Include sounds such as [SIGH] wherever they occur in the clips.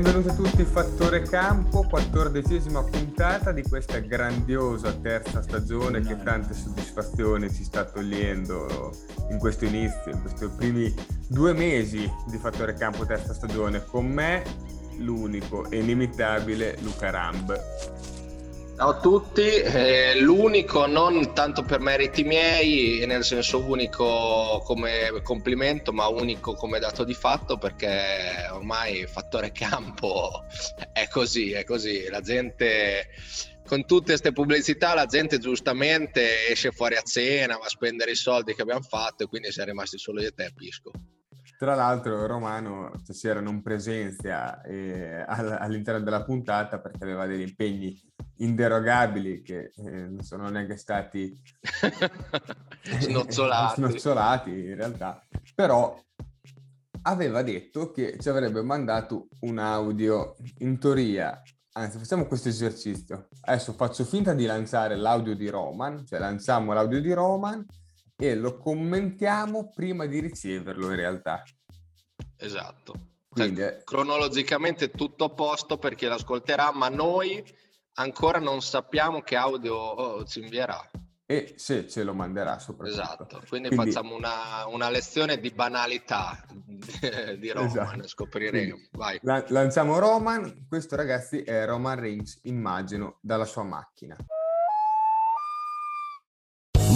Benvenuti a tutti, Fattore Campo, quattordicesima puntata di questa grandiosa terza stagione che tante soddisfazioni ci sta togliendo in questo inizio, in questi primi due mesi di Fattore Campo terza stagione. Con me l'unico e inimitabile Luca Ramb. Ciao a tutti, eh, l'unico non tanto per meriti miei, nel senso unico come complimento, ma unico come dato di fatto perché ormai fattore [LAUGHS] campo è così, è così. La gente con tutte queste pubblicità la gente giustamente esce fuori a cena, va a spendere i soldi che abbiamo fatto e quindi siamo rimasti solo io e te Pisco. Tra l'altro Romano stasera non presenzia eh, all'interno della puntata perché aveva degli impegni inderogabili che eh, non sono neanche stati [LAUGHS] snozzolati. [LAUGHS] snozzolati in realtà, però aveva detto che ci avrebbe mandato un audio in teoria. Anzi, facciamo questo esercizio. Adesso faccio finta di lanciare l'audio di Roman, cioè lanciamo l'audio di Roman e lo commentiamo prima di riceverlo in realtà. Esatto. Quindi, cioè, cronologicamente tutto a posto per chi l'ascolterà, ma noi ancora non sappiamo che audio oh, ci invierà. E se ce lo manderà soprattutto. Esatto, quindi, quindi... facciamo una, una, lezione di banalità [LAUGHS] di Roman, esatto. scopriremo. Vai. lanciamo Roman, questo ragazzi è Roman Reigns, immagino, dalla sua macchina.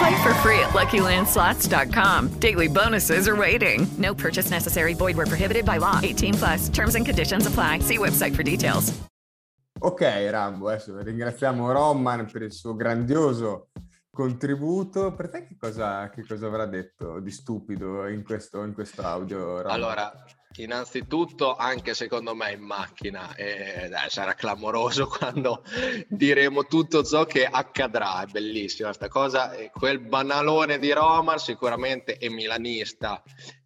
Play for free at LuckyLandSlots.com. Daily bonuses are waiting. No purchase necessary. Void were prohibited by law. 18 plus. Terms and conditions apply. See website for details. Ok, Rambo, adesso ringraziamo Roman per il suo grandioso contributo. Per te che cosa, che cosa avrà detto di stupido in questo, in questo audio? Roman? Allora, Innanzitutto, anche secondo me in macchina, eh, sarà clamoroso [LAUGHS] quando diremo tutto ciò che accadrà. È bellissima questa cosa. Quel banalone di Roma sicuramente è milanista.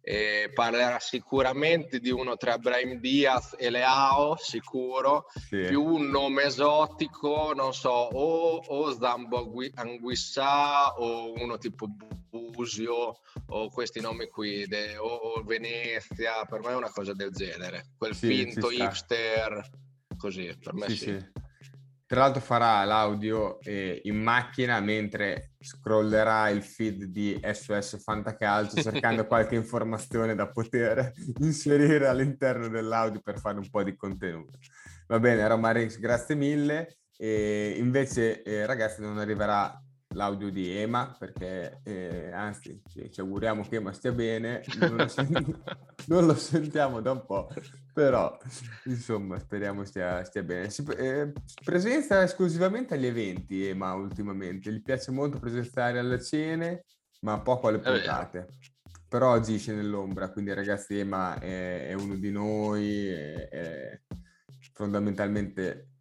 Eh, parlerà sicuramente di uno tra Brahim Diaz e Leao, sicuro. Sì. Più un nome esotico, non so, o, o Zambo Anguissa o uno tipo Busio o questi nomi qui, de, o, o, Venezia, per me è una cosa del genere. Quel sì, finto hipster, così, per me sì. sì. Tra l'altro farà l'audio eh, in macchina mentre scrollerà il feed di SOS Fantacalcio cercando [LAUGHS] qualche informazione da poter inserire all'interno dell'audio per fare un po' di contenuto. Va bene, Roma Rex, grazie mille. E invece, eh, ragazzi, non arriverà l'audio di Ema perché eh, anzi ci, ci, auguriamo che Ema stia bene, non lo, sent- [LAUGHS] non lo, sentiamo da un po', però insomma speriamo stia, stia bene. Si, eh, presenza esclusivamente agli eventi Ema ultimamente, gli piace molto presenziare alle cene ma poco alle puntate. Però agisce nell'ombra, quindi ragazzi Ema è, è uno di noi, è, è fondamentalmente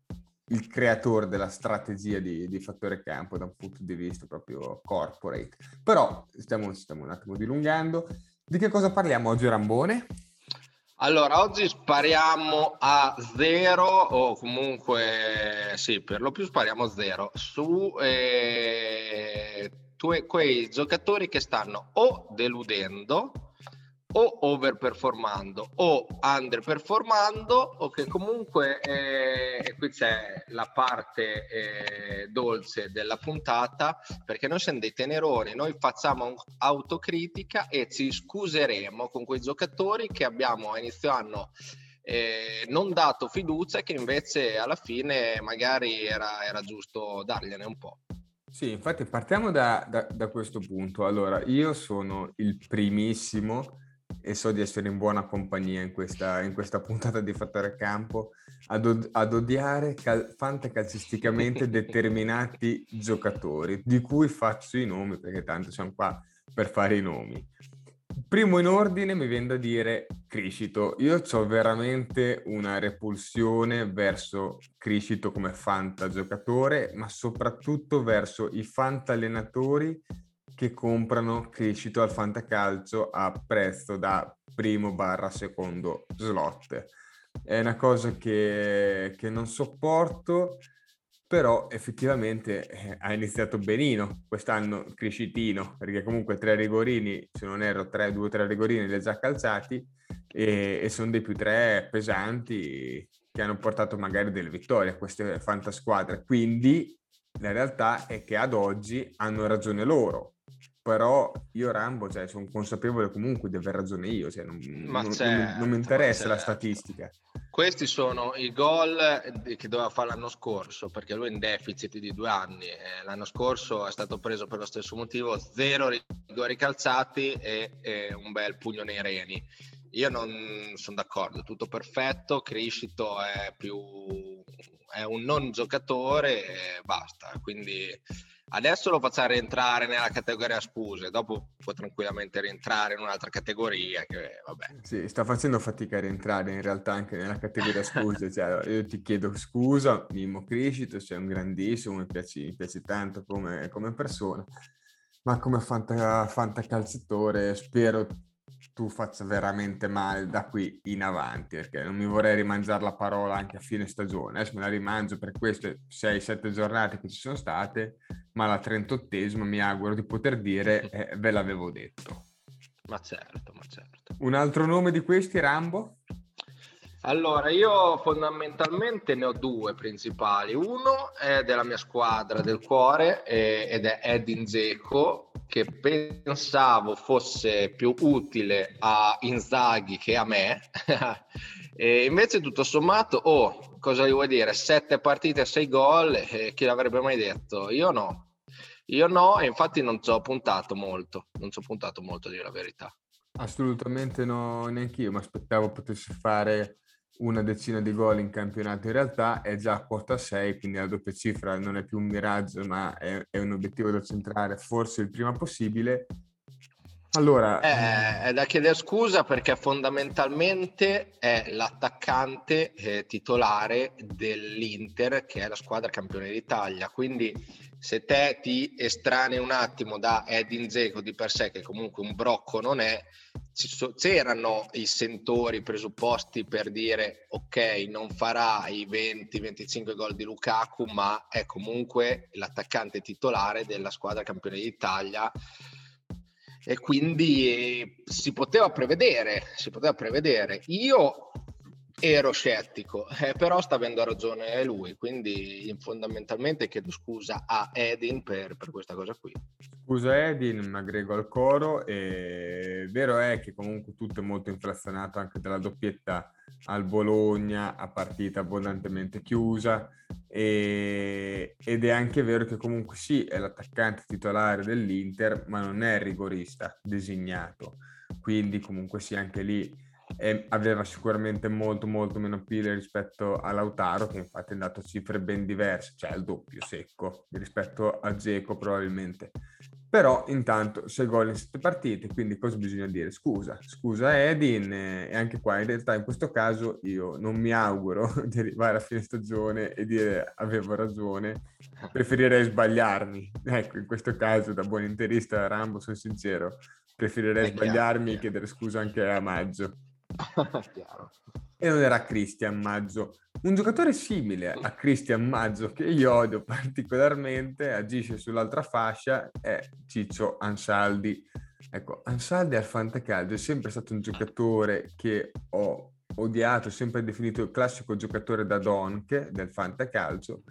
il creatore della strategia di, di, fattore campo da un punto di vista proprio corporate. Però stiamo, stiamo un attimo dilungando. Di che cosa parliamo oggi, Rambone? Allora, oggi spariamo a zero, o comunque sì, per lo più spariamo a zero, su eh, quei giocatori che stanno o deludendo o overperformando o underperformando o che comunque eh, qui c'è la parte eh, dolce della puntata perché noi siamo dei teneroni noi facciamo autocritica e ci scuseremo con quei giocatori che abbiamo a inizio anno eh, non dato fiducia che invece alla fine magari era, era giusto dargliene un po'. Sì, infatti partiamo da, da, da questo punto. Allora, io sono il primissimo e so di essere in buona compagnia in questa, in questa puntata di Fattore Campo, ad, ad odiare cal- fantacalcisticamente [LAUGHS] determinati giocatori, di cui faccio i nomi, perché tanto siamo qua per fare i nomi. Primo in ordine mi viene da dire Criscito. Io ho veramente una repulsione verso Criscito come fanta giocatore, ma soprattutto verso i fanta allenatori che comprano crescito al fantacalcio a prezzo da primo barra secondo slot. È una cosa che, che non sopporto, però effettivamente eh, ha iniziato benino quest'anno crescitino, perché comunque tre rigorini, se non erro tre, due o tre rigorini li ha già calciati e, e sono dei più tre pesanti che hanno portato magari delle vittorie a queste fantasquadre. Quindi la realtà è che ad oggi hanno ragione loro, però io Rambo, cioè, sono consapevole comunque di aver ragione io, cioè, non, non, certo, non, mi interessa la statistica. Questi sono i gol che doveva fare l'anno scorso, perché lui è in deficit di due anni. L'anno scorso è stato preso per lo stesso motivo, zero rigori calciati e, e un bel pugno nei reni. Io non sono d'accordo, tutto perfetto, Criscito è più è un non giocatore e basta. Quindi Adesso lo facciamo rientrare nella categoria scuse, dopo può tranquillamente rientrare in un'altra categoria. Che. Sì, sta facendo fatica a rientrare in realtà anche nella categoria scuse. cioè, io ti chiedo scusa, Mimo Criscito, sei un grandissimo, mi piace, mi piace tanto come, come persona, ma come fanta, spero tu faccia veramente male da qui in avanti, perché non mi vorrei rimangiare la parola anche a fine stagione. Adesso me la rimangio per queste 6-7 giornate che ci sono state, ma la 38esima mi auguro di poter dire [LAUGHS] eh, ve l'avevo detto. Ma certo, ma certo. Un altro nome di questi, Rambo? Allora, io fondamentalmente ne ho due principali. Uno è della mia squadra del cuore eh, ed è Edin Zeko, che pensavo fosse più utile a Inzaghi che a me. [LAUGHS] e invece tutto sommato, oh, cosa gli vuoi dire? Sette partite, sei gol, eh, chi l'avrebbe mai detto? Io no. Io no, e infatti non ci ho puntato molto, non ci ho puntato molto a dire la verità. Assolutamente no, neanche io, mi aspettavo potesse fare una decina di gol in campionato in realtà è già a quota 6 quindi la doppia cifra non è più un miraggio ma è, è un obiettivo da centrare forse il prima possibile. Allora eh, è da chiedere scusa perché fondamentalmente è l'attaccante eh, titolare dell'Inter che è la squadra campione d'Italia. Quindi se te ti estranei un attimo da Edin Zeko di per sé che comunque un brocco non è c'erano i sentori presupposti per dire ok non farà i 20-25 gol di Lukaku ma è comunque l'attaccante titolare della squadra campione d'Italia e quindi si poteva prevedere si poteva prevedere. Io ero scettico, [LAUGHS] eh, però sta avendo ragione lui, quindi fondamentalmente chiedo scusa a Edin per, per questa cosa qui. Scusa Edin, mi aggrego al coro e vero è che comunque tutto è molto inflazionato anche dalla doppietta al Bologna a partita abbondantemente chiusa e, ed è anche vero che comunque sì è l'attaccante titolare dell'Inter ma non è il rigorista designato quindi comunque sì anche lì e aveva sicuramente molto molto meno pile rispetto a Lautaro che infatti è andato a cifre ben diverse, cioè il doppio secco rispetto a Geco probabilmente. Però intanto 6 gol in 7 partite, quindi cosa bisogna dire? Scusa, scusa Edin eh, e anche qua in realtà in questo caso io non mi auguro [LAUGHS] di arrivare a fine stagione e dire avevo ragione, preferirei sbagliarmi. Ecco, in questo caso da buon interista Rambo sono sincero, preferirei sbagliarmi e chiedere scusa anche a Maggio. [LAUGHS] E non era Cristian Maggio. Un giocatore simile a Cristian Maggio che io odio particolarmente, agisce sull'altra fascia, è Ciccio Ansaldi. Ecco, Ansaldi al fantacalcio è sempre stato un giocatore che ho odiato, sempre definito il classico giocatore da donk del fantacalcio.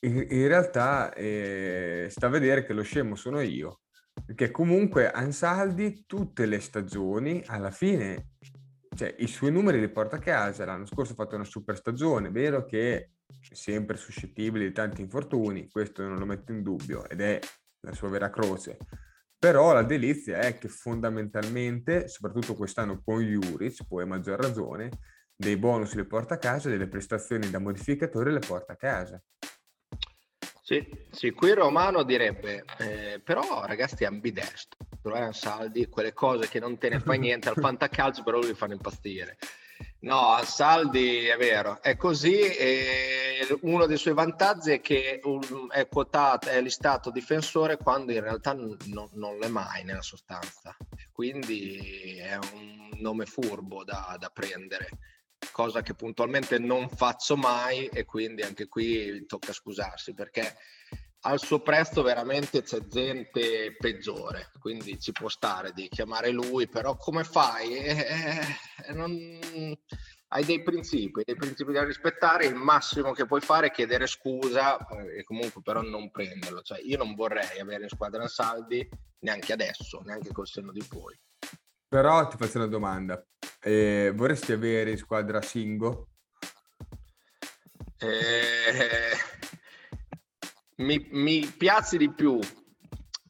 In, in realtà eh, sta a vedere che lo scemo sono io, perché comunque Ansaldi tutte le stagioni alla fine cioè, i suoi numeri li porta a casa. L'anno scorso ha fatto una super stagione, vero che è sempre suscettibile di tanti infortuni, questo non lo metto in dubbio ed è la sua vera croce. Però la delizia è che fondamentalmente, soprattutto quest'anno con Juric, poi a maggior ragione, dei bonus li porta a casa, delle prestazioni da modificatore le porta a casa. Sì, sì, qui Romano direbbe, eh, però ragazzi è ambidestro, eh, Ansaldi, quelle cose che non te ne fai [LAUGHS] niente al fantacalcio, però lui fanno impazzire. No, Ansaldi è vero, è così e uno dei suoi vantaggi è che um, è quotato, è listato difensore quando in realtà n- non- non l'è mai nella sostanza, quindi è un nome furbo da, da prendere cosa che puntualmente non faccio mai e quindi anche qui tocca scusarsi perché al suo prezzo veramente c'è gente peggiore, quindi ci può stare di chiamare lui, però come fai? Eh, eh, non- Hai dei principi, dei principi da rispettare, il massimo che puoi fare è chiedere scusa eh, e comunque però non prenderlo, cioè io non vorrei avere in squadra saldi neanche adesso, neanche col senno di poi. Però ti faccio una domanda. Eh, vorresti avere in squadra Singo? Eh, mi, mi piace di più,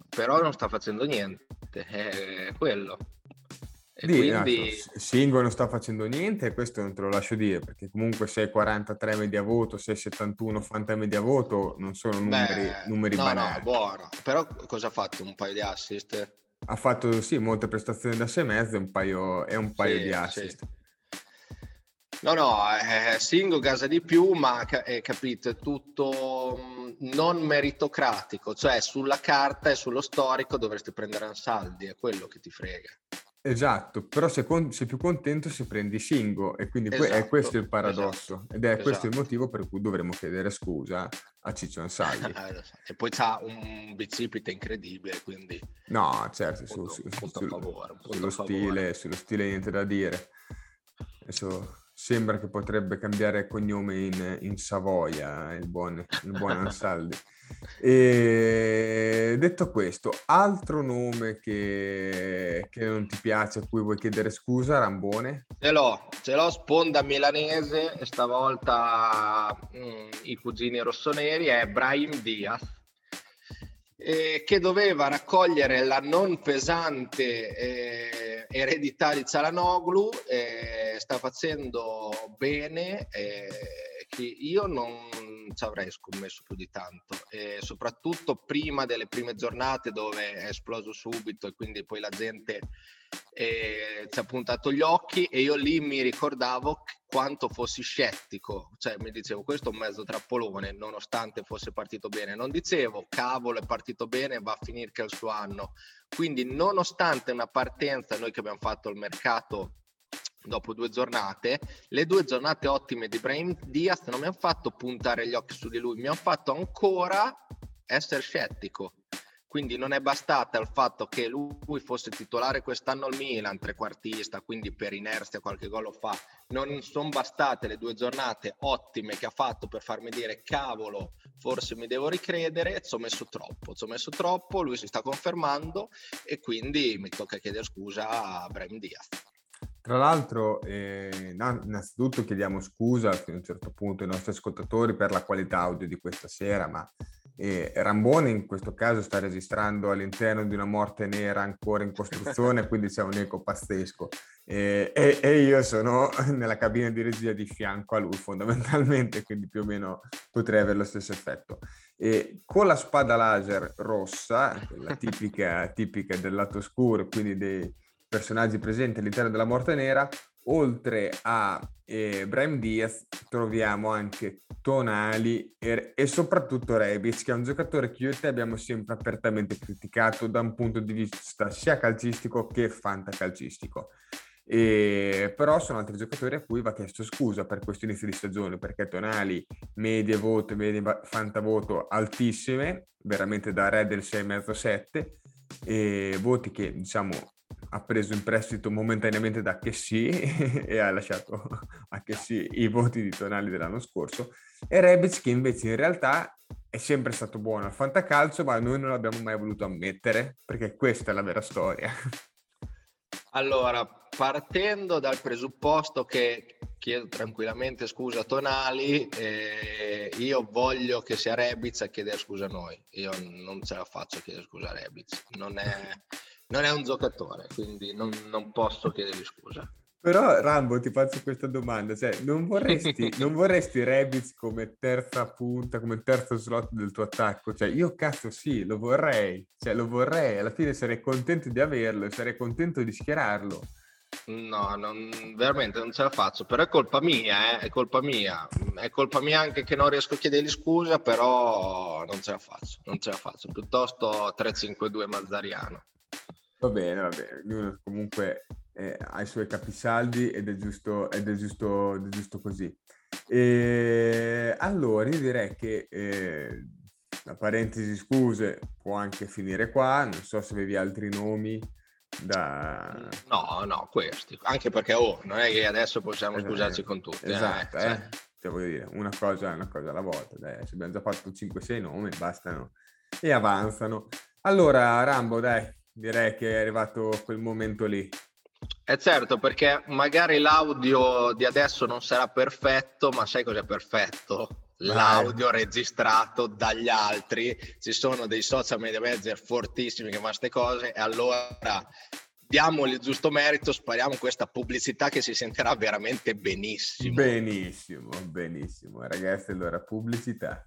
però non sta facendo niente, è quello. E Di- no, quindi S- Singo non sta facendo niente, questo non te lo lascio dire, perché comunque 6,43 media voto, 6,71 fanta media voto, non sono numeri, beh, numeri no, banali. no, buono. Però cosa ha fatto? Un paio di assist? Ha fatto sì, molte prestazioni da 6,5 e un paio, e un paio Sì, di sì. assist. No, no, eh, Singo gasa di più, ma eh, capite, è tutto mh, non meritocratico, cioè sulla carta e sullo storico dovresti prendere Ansaldi, è quello che ti frega. Esatto, però sei, con- sei più contento se prendi Singo e quindi que- è Esatto, questo il paradosso ed è questo il esatto. motivo per cui dovremmo chiedere scusa a Ciccio Ansaldi. [LAUGHS] Eh. E poi c'ha un bicipite incredibile, quindi No, certo, su- Punto- su- punto a sul- favore, sullo, stile, sullo stile niente da dire. Adesso sembra che potrebbe cambiare cognome in, in Savoia, il buon, il buon [LAUGHS] Ansaldi. E detto questo, altro nome che, che non ti piace, a cui vuoi chiedere scusa, Rambone? ce l'ho, ce l'ho sponda milanese, e stavolta mm, i cugini rossoneri, è Brahim Diaz, eh, che doveva raccogliere la non pesante eh, eredità di Cialanoglu, eh, sta facendo bene, che io non ci avrei scommesso più di tanto, e soprattutto prima delle prime giornate dove è esploso subito e quindi poi la gente eh, ci ha puntato gli occhi e io lì mi ricordavo quanto fossi scettico, cioè mi dicevo questo è un mezzo trappolone nonostante fosse partito bene, non dicevo cavolo è partito bene va a finire che è il suo anno, quindi nonostante una partenza noi che abbiamo fatto il mercato dopo due giornate, le due giornate ottime di Brahim Diaz non mi hanno fatto puntare gli occhi su di lui, mi hanno fatto ancora essere scettico. Quindi non è bastata il fatto che lui fosse titolare quest'anno al Milan, trequartista, quindi per inerzia qualche gol lo fa. Non sono bastate le due giornate ottime che ha fatto per farmi dire cavolo, forse mi devo ricredere, ci ho messo troppo, ci ho messo troppo, lui si sta confermando e quindi mi tocca chiedere scusa a Brahim Diaz. Tra l'altro, eh, na- innanzitutto chiediamo scusa fino a un certo punto ai nostri ascoltatori per la qualità audio di questa sera, ma E Rambone in questo caso sta registrando all'interno di una morte nera ancora in costruzione, [LAUGHS] quindi c'è un eco pazzesco. E, e, e, io sono [LAUGHS] nella cabina di regia di fianco a lui fondamentalmente, quindi più o meno potrei avere lo stesso effetto. E con la spada laser rossa, la tipica, tipica del lato oscuro, quindi dei personaggi presenti all'interno della morte nera, oltre a eh, Brian Diaz troviamo anche Tonali e, e soprattutto Rebic, che è un giocatore che io e te abbiamo sempre apertamente criticato da un punto di vista sia calcistico che fantacalcistico. E, però sono altri giocatori a cui va chiesto scusa per questo inizio di stagione perché Tonali medie voto, medie fantavoto altissime, veramente da re del 6,5-7 e voti che diciamo ha preso in prestito momentaneamente da Chessy [LAUGHS] e ha lasciato [LAUGHS] a Chessy i voti di Tonali dell'anno scorso e Rebic che invece in realtà è sempre stato buono al fantacalcio ma noi non l'abbiamo mai voluto ammettere perché questa è la vera storia. Allora, partendo dal presupposto che chiedo tranquillamente scusa a Tonali, eh, io voglio che sia Rebic a chiedere scusa a noi. Io non ce la faccio a chiedere scusa a Rebic. Non è, [LAUGHS] non è un giocatore, quindi non, non posso chiedergli scusa. Però Rambo ti faccio questa domanda, cioè non vorresti, [LAUGHS] non vorresti Rebic come terza punta, come terzo slot del tuo attacco? Cioè io cazzo sì, lo vorrei, cioè lo vorrei, alla fine sarei contento di averlo e sarei contento di schierarlo. No, non, veramente non ce la faccio, però è colpa mia, eh, è colpa mia, è colpa mia anche che non riesco a chiedergli scusa, però non ce la faccio, non ce la faccio, piuttosto 3-5-2 Mazzariano. Va bene, va bene, Lui comunque eh, ha i suoi capisaldi ed è giusto, ed è giusto, ed è giusto così. E allora io direi che eh, la parentesi scuse può anche finire qua, non so se avevi altri nomi da... No, no, questi, anche perché oh, non è che adesso possiamo esatto, scusarci con tutti. Eh, esatto, eh, cioè... eh. Cioè, voglio dire, una cosa, una cosa alla volta, dai, abbiamo già fatto 5-6 nomi, bastano e avanzano. Allora, Rambo, dai, direi che è arrivato quel momento lì. È certo, perché magari l'audio di adesso non sarà perfetto, ma sai cos'è perfetto? L'audio registrato dagli altri. Ci sono dei social media manager fortissimi che fanno queste cose e allora diamogli il giusto merito, spariamo questa pubblicità che si sentirà veramente benissimo. Benissimo, benissimo. Ragazzi, allora pubblicità.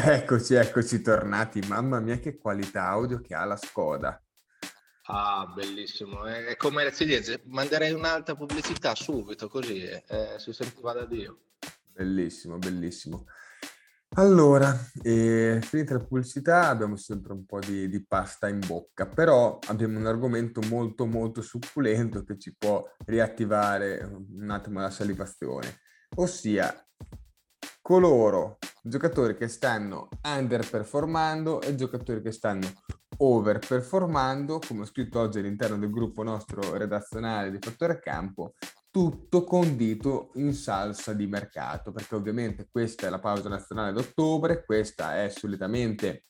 Eccoci, eccoci tornati. Mamma mia che qualità audio che ha la Skoda. Ah, bellissimo. È come si dice, manderei un'altra pubblicità subito, così eh, si sentiva da Dio. Bellissimo, bellissimo. Allora, eh, finita la pubblicità abbiamo sempre un po' di, di, pasta in bocca, però abbiamo un argomento molto molto succulento che ci può riattivare un attimo la salivazione, ossia coloro, giocatori che stanno underperformando e giocatori che stanno overperformando, come ho scritto oggi all'interno del gruppo nostro redazionale di Fattore Campo, tutto condito in salsa di mercato, perché ovviamente questa è la pausa nazionale d'ottobre, questa è solitamente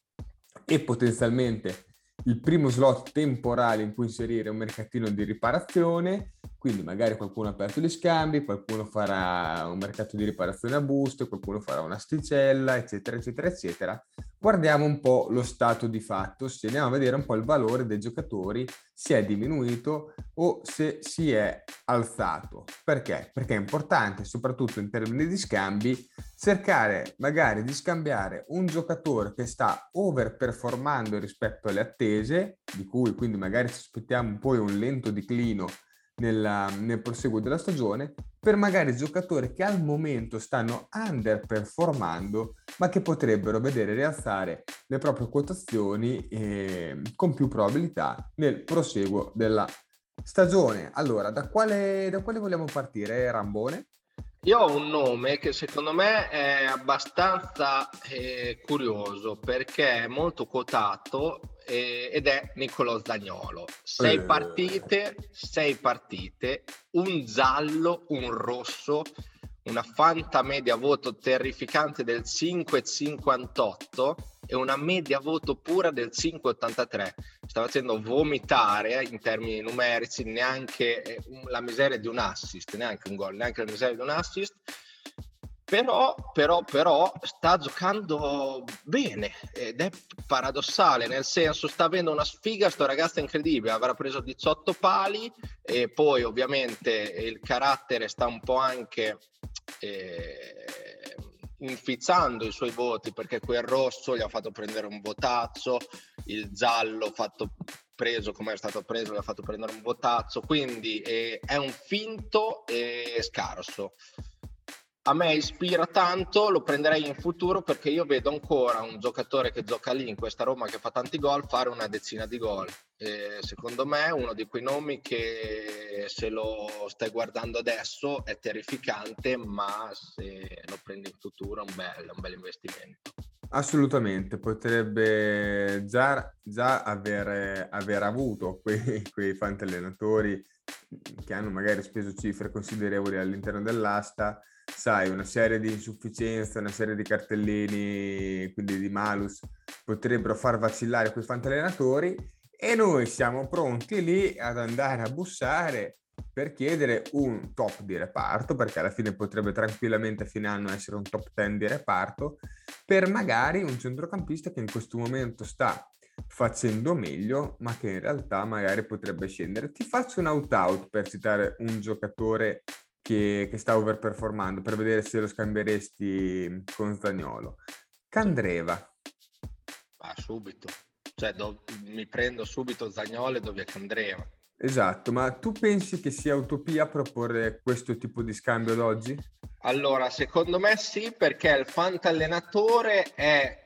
e potenzialmente il primo slot temporale in cui inserire un mercatino di riparazione, quindi magari qualcuno ha aperto gli scambi, qualcuno farà un mercato di riparazione a busto, qualcuno farà una sticella, eccetera, eccetera, eccetera. Guardiamo un po' lo stato di fatto, se andiamo a vedere un po' il valore dei giocatori, se è diminuito o se si è alzato. Perché? Perché è importante, soprattutto in termini di scambi, cercare magari di scambiare un giocatore che sta overperformando rispetto alle attese, di cui quindi magari ci aspettiamo poi un lento declino nella, nel proseguo della stagione per magari giocatori che al momento stanno underperformando ma che potrebbero vedere rialzare le proprie quotazioni eh, con più probabilità nel proseguo della stagione. Allora, da quale, da quale vogliamo partire, Rambone? Io ho un nome che secondo me è abbastanza eh, curioso perché è molto quotato eh, ed è Niccolò Zagnolo. Sei Eh. partite, sei partite, un giallo, un rosso, una fanta media voto terrificante del 5,58 e una media voto pura del 5,83. Sta facendo vomitare in termini numerici neanche eh, la miseria di un assist, neanche un gol, neanche la miseria di un assist. Però, però, però sta giocando bene ed è paradossale, nel senso sta avendo una sfiga, sto ragazzo è incredibile, avrà preso 18 pali e poi ovviamente il carattere sta un po' anche eh, inficiando i suoi voti perché quel rosso gli ha fatto prendere un votazzo, il giallo fatto preso come è stato preso gli ha fatto prendere un votazzo, quindi eh, è un finto e scarso a me ispira tanto, lo prenderei in futuro perché io vedo ancora un giocatore che gioca lì in questa Roma che fa tanti gol fare una decina di gol. E secondo me è uno di quei nomi che se lo stai guardando adesso è terrificante, ma se lo prendi in futuro è un bel, un bel investimento. Assolutamente, potrebbe già, già aver, aver avuto quei, quei fantallenatori che hanno magari speso cifre considerevoli all'interno dell'asta, sai, una serie di insufficienze, una serie di cartellini, quindi di malus, potrebbero far vacillare quei fantallenatori e noi siamo pronti lì ad andare a bussare per chiedere un top di reparto, perché alla fine potrebbe tranquillamente a fine anno essere un top 10 di reparto, per magari un centrocampista che in questo momento sta facendo meglio, ma che in realtà magari potrebbe scendere. Ti faccio un out-out per citare un giocatore che, che sta overperformando, per vedere se lo scambieresti con Zagnolo. Candreva. Ah, subito. Cioè, do- mi prendo subito Zagnolo e dove Candreva. Esatto, ma tu pensi che sia utopia proporre questo tipo di scambio ad oggi? Allora, secondo me sì, perché il fantallenatore è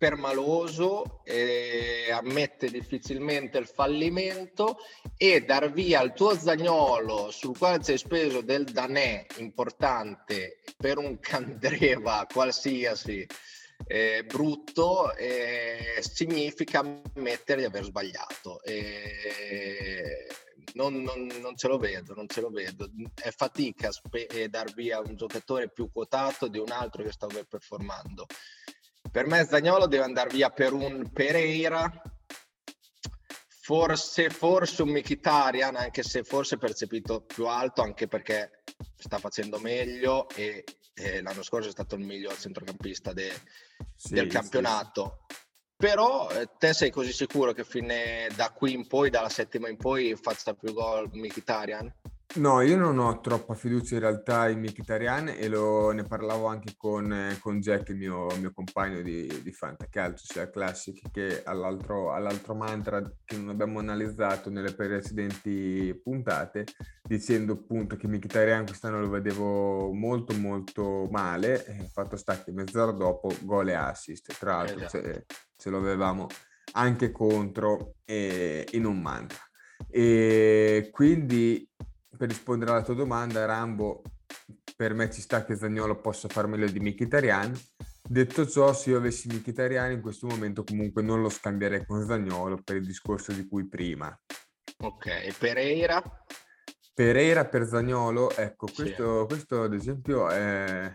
permaloso, e ammette difficilmente il fallimento e dar via il tuo zagnolo sul quale hai speso del danè importante per un candreva qualsiasi eh, brutto eh, significa ammettere di aver sbagliato. Eh, non, non- non ce lo vedo, non ce lo vedo. È fatica spe- eh, dar via un giocatore più quotato di un altro che sta overperformando. Per me Zagnolo deve andare via per un Pereira, forse, forse un Mkhitaryan, anche se forse percepito più alto, anche perché sta facendo meglio e eh, l'anno scorso è stato il miglior centrocampista de- Sì, del sì, campionato. Però eh, te sei così sicuro che fine da qui in poi, dalla settima in poi, faccia più gol Mkhitaryan? No, io non ho troppa fiducia in realtà in Mkhitaryan e lo, ne parlavo anche con, eh, con Jack, il mio, mio compagno di, di Fantacalcio, sia Classic, che all'altro, all'altro mantra che non abbiamo analizzato nelle precedenti puntate, dicendo appunto che Mkhitaryan quest'anno lo vedevo molto molto male, e fatto sta che mezz'ora dopo gol e assist, tra l'altro Esatto. ce, ce lo avevamo anche contro eh, in un mantra. E quindi per rispondere alla tua domanda, Rambo, per me ci sta che Zagnolo possa far meglio di Mkhitaryan. Detto ciò, se io avessi Mkhitaryan in questo momento comunque non lo scambierei con Zagnolo per il discorso di cui prima. Ok, e Pereira? Pereira per Zagnolo, ecco, Sì. questo, questo ad esempio è,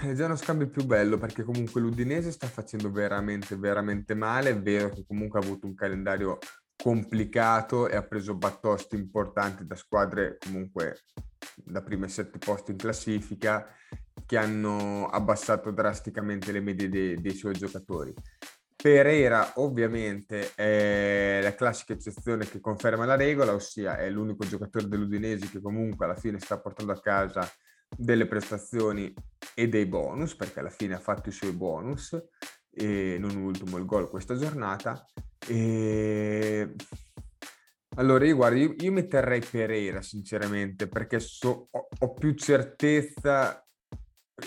è già uno scambio più bello perché comunque l'Udinese sta facendo veramente, veramente male. È vero che comunque ha avuto un calendario complicato e ha preso battosti importanti da squadre comunque da primi sette posti in classifica che hanno abbassato drasticamente le medie dei, dei suoi giocatori. Pereira ovviamente è la classica eccezione che conferma la regola, ossia è l'unico giocatore dell'Udinese che comunque alla fine sta portando a casa delle prestazioni e dei bonus, perché alla fine ha fatto i suoi bonus, e non ultimo il gol questa giornata. E... Allora, io guarda, io, io mi terrei Pereira sinceramente, perché so- ho, ho più certezza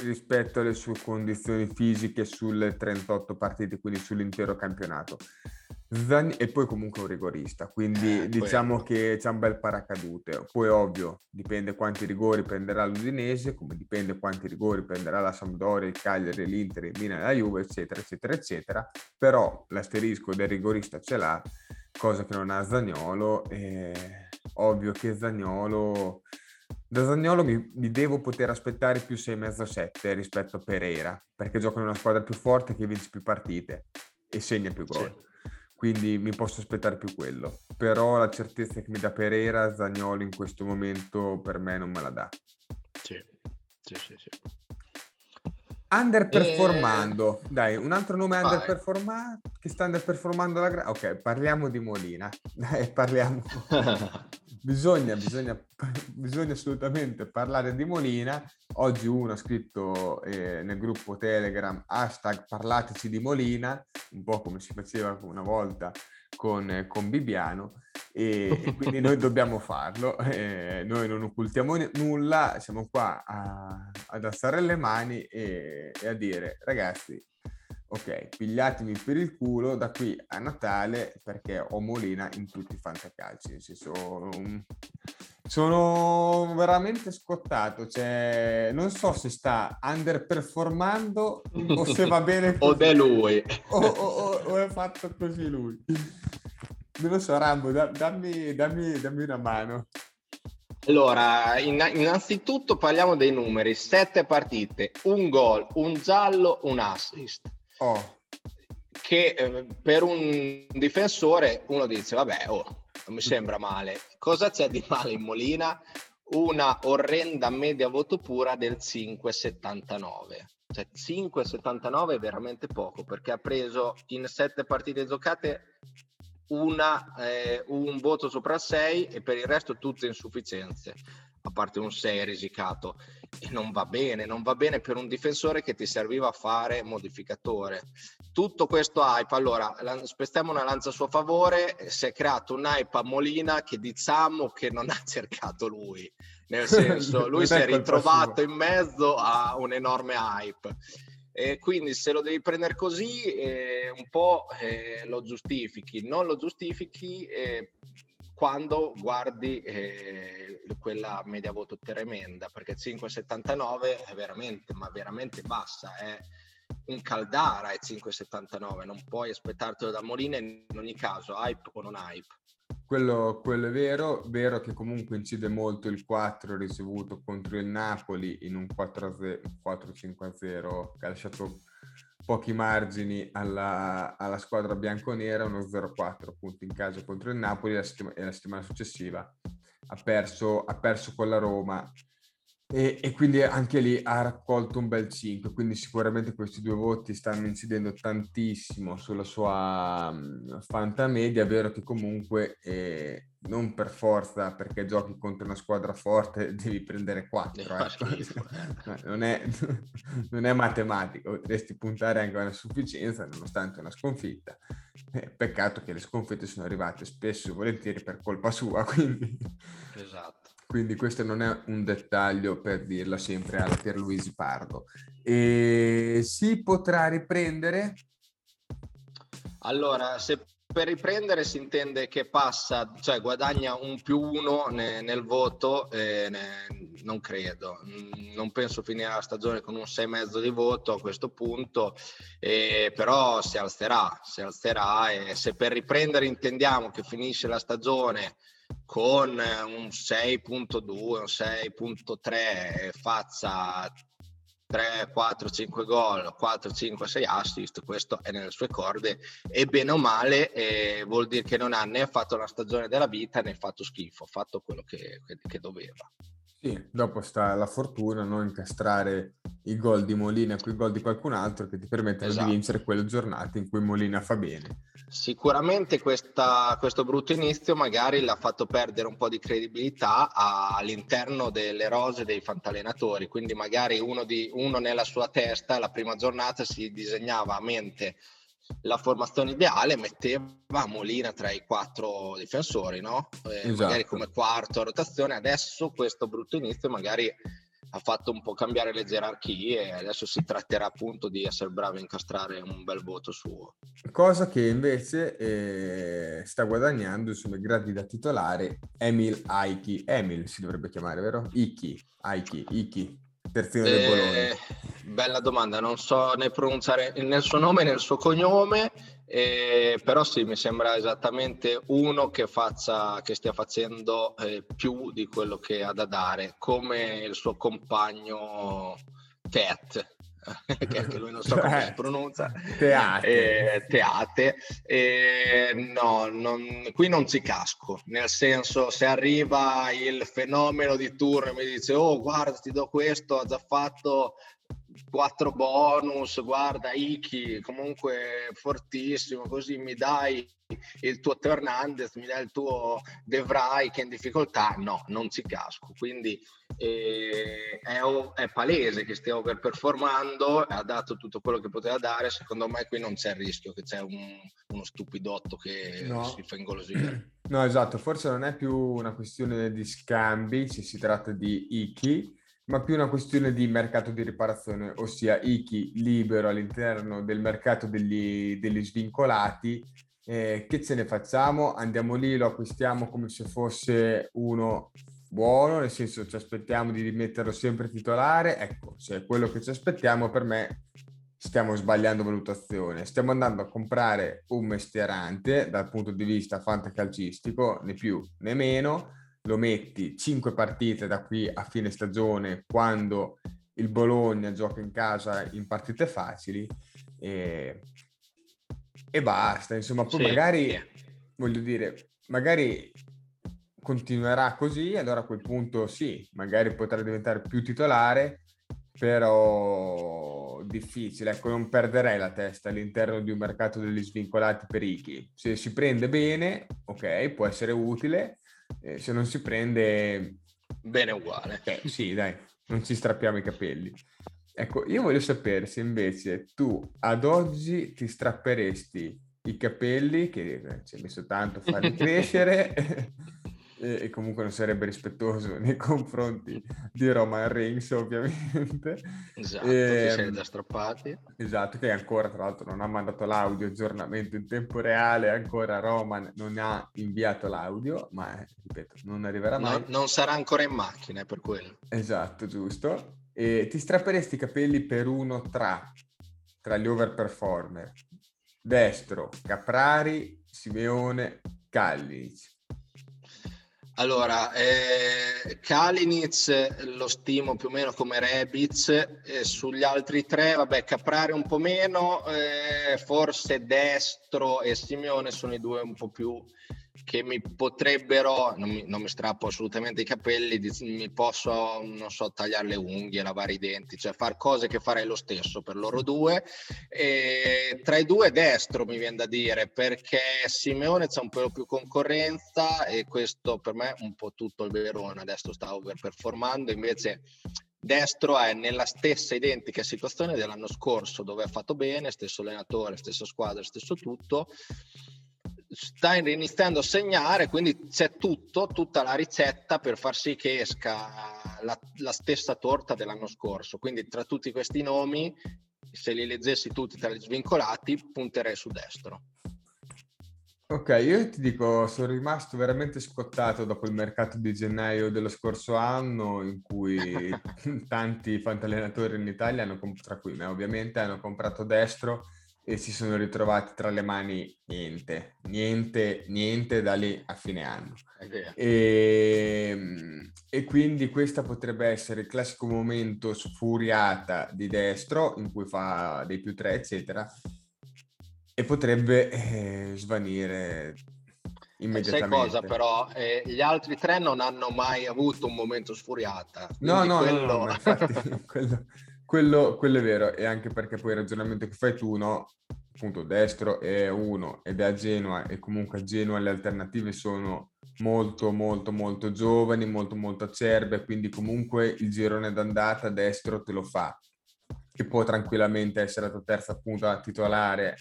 rispetto alle sue condizioni fisiche sulle 38 partite, quindi sull'intero campionato. Zan- e poi comunque un rigorista, quindi Eh, diciamo quello. che c'è un bel paracadute. Poi ovvio, dipende quanti rigori prenderà l'Udinese, come dipende quanti rigori prenderà la Sampdoria, il Cagliari, l'Inter, il Milan, la Juve, eccetera, eccetera, eccetera. Però l'asterisco del rigorista ce l'ha, cosa che non ha Zagnolo. E ovvio che Zagnolo... Da Zagnolo mi, mi devo poter aspettare più 6,5-7 rispetto a Pereira, perché gioca in una squadra più forte che vince più partite e segna più gol. Quindi mi posso aspettare più quello. Però la certezza che mi dà Pereira, Zagnolo in questo momento per me non me la dà. Sì, sì, sì. sì. Underperformando, dai, un altro nome underperformando che sta underperformando la gra- Ok, parliamo di Molina. [LAUGHS] Dai, parliamo. [LAUGHS] bisogna, bisogna, [LAUGHS] bisogna assolutamente parlare di Molina. Oggi uno ha scritto eh, nel gruppo Telegram hashtag parlateci di Molina, un po' come si faceva una volta con, eh, con Bibiano. E, e quindi noi [LAUGHS] dobbiamo farlo, eh, noi non occultiamo n- nulla, siamo qua a- ad alzare le mani e, e a dire ragazzi, ok, pigliatemi per il culo da qui a Natale perché ho Molina in tutti i fantacalci, nel senso, um, sono veramente scottato, cioè, non so se sta underperformando o se va [LAUGHS] bene o è lui. o, o- o- è fatto così lui. Non lo so, Rambo, da- dammi, dammi- dammi una mano. Allora, inna- innanzitutto parliamo dei numeri. Sette partite, un gol, un giallo, un assist. Oh, Che eh, per un difensore uno dice, vabbè, oh, non mi sembra male. Cosa c'è di male in Molina? Una orrenda media voto pura del 5,79. Cioè 5,79 è veramente poco perché ha preso in sette partite giocate una, eh, un voto sopra il 6 e per il resto tutte insufficienze, a parte un 6 risicato. E non va bene, non va bene per un difensore che ti serviva a fare modificatore. Tutto questo hype, allora, spestiamo una lancia a suo favore, si è creato un hype a Molina che diciamo che non [LAUGHS] ha cercato lui, nel senso, [LAUGHS] lui si è ritrovato in mezzo a un enorme hype. E quindi se lo devi prendere così, eh, un po' eh, lo giustifichi, non lo giustifichi eh, quando guardi eh, quella media voto tremenda, perché 5,79 è veramente, ma veramente bassa, è un Caldara è 5,79, non puoi aspettartelo da Molina in ogni caso, hype o non hype. quello, quello è vero, vero che comunque incide molto il 4 ricevuto contro il Napoli in un 4-5-0 che ha lasciato pochi margini alla, alla squadra bianconera, uno 0-4 appunto in casa contro il Napoli la, settima- e la settimana successiva ha perso, ha perso con la Roma e, e quindi anche lì ha raccolto un bel 5, quindi sicuramente questi due voti stanno incidendo tantissimo sulla sua um, fanta media, è vero che comunque eh, non per forza perché giochi contro una squadra forte [LAUGHS] devi prendere 4, Fa ecco. [LAUGHS] non, è, [LAUGHS] non è matematico, potresti puntare anche a una sufficienza nonostante una sconfitta. Eh, peccato che le sconfitte sono arrivate spesso e volentieri per colpa sua, quindi... Esatto. Quindi questo non è un dettaglio per dirlo sempre alla Pierluigi Pardo. E si potrà riprendere? Allora, se per riprendere si intende che passa, cioè guadagna un più uno ne- nel voto, eh, ne- non credo. Non penso finire la stagione con un 6,5 di voto a questo punto, eh, però si alzerà, si alzerà e se per riprendere intendiamo che finisce la stagione con eh, un 6.2, un 6.3 e faccia 3, 4, 5 gol, 4, 5, 6 assist, questo è nelle sue corde e bene o male eh, vuol dire che non ha né fatto la stagione della vita né fatto schifo, ha fatto quello che, che- che doveva. Sì, dopo sta la fortuna, non incastrare i gol di Molina con i gol di qualcun altro che ti permettono Esatto. di vincere quelle giornate in cui Molina fa bene. Sicuramente questa- questo brutto inizio magari l'ha fatto perdere un po' di credibilità all'interno delle rose dei fantallenatori, quindi magari uno, di, uno nella sua testa la prima giornata si disegnava a mente la formazione ideale, metteva Molina tra i quattro difensori, no? Eh, Esatto. magari come quarto a rotazione, adesso questo brutto inizio magari ha fatto un po' cambiare le gerarchie e adesso si tratterà appunto di essere bravo a incastrare un bel voto suo. Cosa che invece eh, sta guadagnando insomma, gradi da titolare Emil Aiki. Emil si dovrebbe chiamare, vero? Iki, Aiki, Iki, terzino del Bologna. Eh, bella domanda, non so né pronunciare né il suo nome né il suo cognome, eh, però sì, mi sembra esattamente uno che, faccia, che stia facendo eh, più di quello che ha da dare, come il suo compagno Tet. [LAUGHS] che anche lui non so come si pronuncia teate, eh, teate. Eh, no, non, qui non ci casco nel senso se arriva il fenomeno di turno e mi dice oh guarda ti do questo ha già fatto quattro bonus, guarda Iki, comunque fortissimo, così mi dai il tuo Hernandez, mi dai il tuo De Vrij che è in difficoltà, no, non ci casco, quindi eh, è, è, palese che stia overperformando, ha dato tutto quello che poteva dare, secondo me qui non c'è il rischio che c'è un, uno stupidotto che no. si fa ingolosire. [CLEARS THROAT] No, esatto, forse non è più una questione di scambi, ci si tratta di Iki, ma più una questione di mercato di riparazione, ossia Iki libero all'interno del mercato degli, degli svincolati. Eh, che ce ne facciamo? Andiamo lì, lo acquistiamo come se fosse uno buono, nel senso ci aspettiamo di rimetterlo sempre titolare. Ecco, se è quello che ci aspettiamo, per me stiamo sbagliando valutazione. Stiamo andando a comprare un mestierante dal punto di vista fantacalcistico, né più né meno lo metti 5 partite da qui a fine stagione quando il Bologna gioca in casa in partite facili e, e basta. Insomma, poi sì. magari, voglio dire, magari continuerà così, allora a quel punto sì, magari potrà diventare più titolare, però difficile. Ecco, non perderei la testa all'interno di un mercato degli svincolati per Iki. Se si prende bene, ok, può essere utile, eh, se non si prende... Bene uguale. Eh, sì, dai, non ci strappiamo i capelli. Ecco, io voglio sapere se invece tu ad oggi ti strapperesti i capelli, che eh, ci hai messo tanto a farli [LAUGHS] crescere, e, e, comunque non sarebbe rispettoso [LAUGHS] nei confronti di Roman Reigns ovviamente. Esatto, e, che da strappati esatto, che ancora tra l'altro non ha mandato l'audio aggiornamento in tempo reale. Ancora Roman non ha inviato l'audio ma ripeto non arriverà mai. no, non sarà ancora in macchina per quello. Esatto, giusto. E ti strapperesti i capelli per uno tra tra gli overperformer? Destro Caprari Simeone Kalinic allora, eh, Kalinic lo stimo più o meno come Rebic, eh, sugli altri tre, vabbè, Caprari un po' meno, eh, forse Destro e Simeone sono i due un po' più che mi potrebbero, non mi, non mi strappo assolutamente i capelli, mi posso, non so, tagliare le unghie, lavare i denti, cioè fare cose che farei lo stesso per loro due. E tra i due destro mi viene da dire, perché Simeone c'è un po' più concorrenza e questo per me è un po' tutto il Verona, adesso sta overperformando, invece destro è nella stessa identica situazione dell'anno scorso dove ha fatto bene, stesso allenatore, stessa squadra, stesso tutto sta iniziando a segnare, quindi c'è tutto, tutta la ricetta per far sì che esca la, la, stessa torta dell'anno scorso. Quindi tra tutti questi nomi, se li leggessi tutti tra gli svincolati, punterei su destro. Ok, io ti dico, sono rimasto veramente scottato dopo il mercato di gennaio dello scorso anno in cui [LAUGHS] tanti fantallenatori in Italia, hanno, tra cui me ovviamente, hanno comprato destro e si sono ritrovati tra le mani niente, niente, niente da lì a fine anno. E, e, quindi questo potrebbe essere il classico momento sfuriata di destro in cui fa dei più tre, eccetera, e potrebbe eh, svanire immediatamente. Sai cosa però? Eh, gli altri tre non hanno mai avuto un momento sfuriata. No, no, quello... no, no, infatti [LAUGHS] quello quello, quello, è vero, e anche perché poi il ragionamento che fai tu, no? Appunto, destro è uno ed è a Genoa, e comunque a Genoa le alternative sono molto, molto, molto giovani, molto, molto acerbe, quindi comunque il girone d'andata destro te lo fa, che può tranquillamente essere la tua terza punta titolare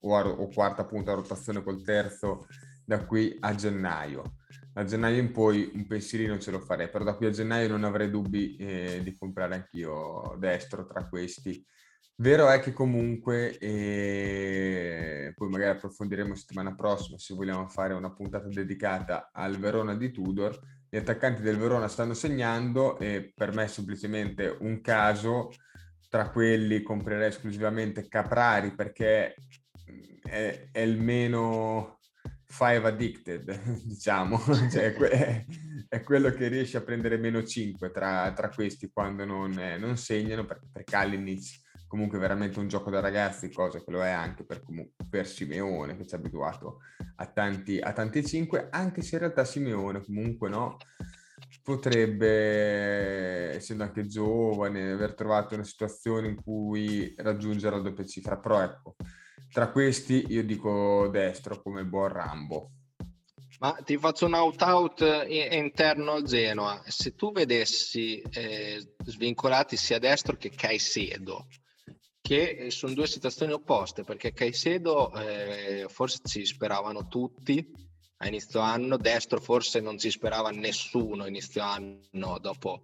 o, a, o quarta punta a rotazione col terzo da qui a gennaio. A gennaio in poi un pensierino ce lo farei, però da qui a gennaio non avrei dubbi eh, di comprare anch'io destro tra questi. Vero è che comunque, eh, poi magari approfondiremo settimana prossima se vogliamo fare una puntata dedicata al Verona di Tudor, gli attaccanti del Verona stanno segnando e per me è semplicemente un caso, tra quelli comprerei esclusivamente Caprari perché è, è il meno five addicted, [LAUGHS] diciamo, [LAUGHS] cioè, è, è, quello che riesce a prendere meno 5 tra, tra questi quando non, eh, non segnano, per, per Kalinic comunque veramente un gioco da ragazzi, cosa che lo è anche per, per Simeone, che ci ha abituato a tanti, a tanti 5, anche se in realtà Simeone comunque no, potrebbe, essendo anche giovane, aver trovato una situazione in cui raggiungere la doppia cifra, però ecco, tra questi io dico destro come buon Rambo. Ma ti faccio un out-out interno al Genoa. Se tu vedessi eh, svincolati sia destro che Caicedo, che sono due situazioni opposte, perché Caicedo eh, forse ci speravano tutti a inizio anno, destro forse non ci sperava nessuno a inizio anno dopo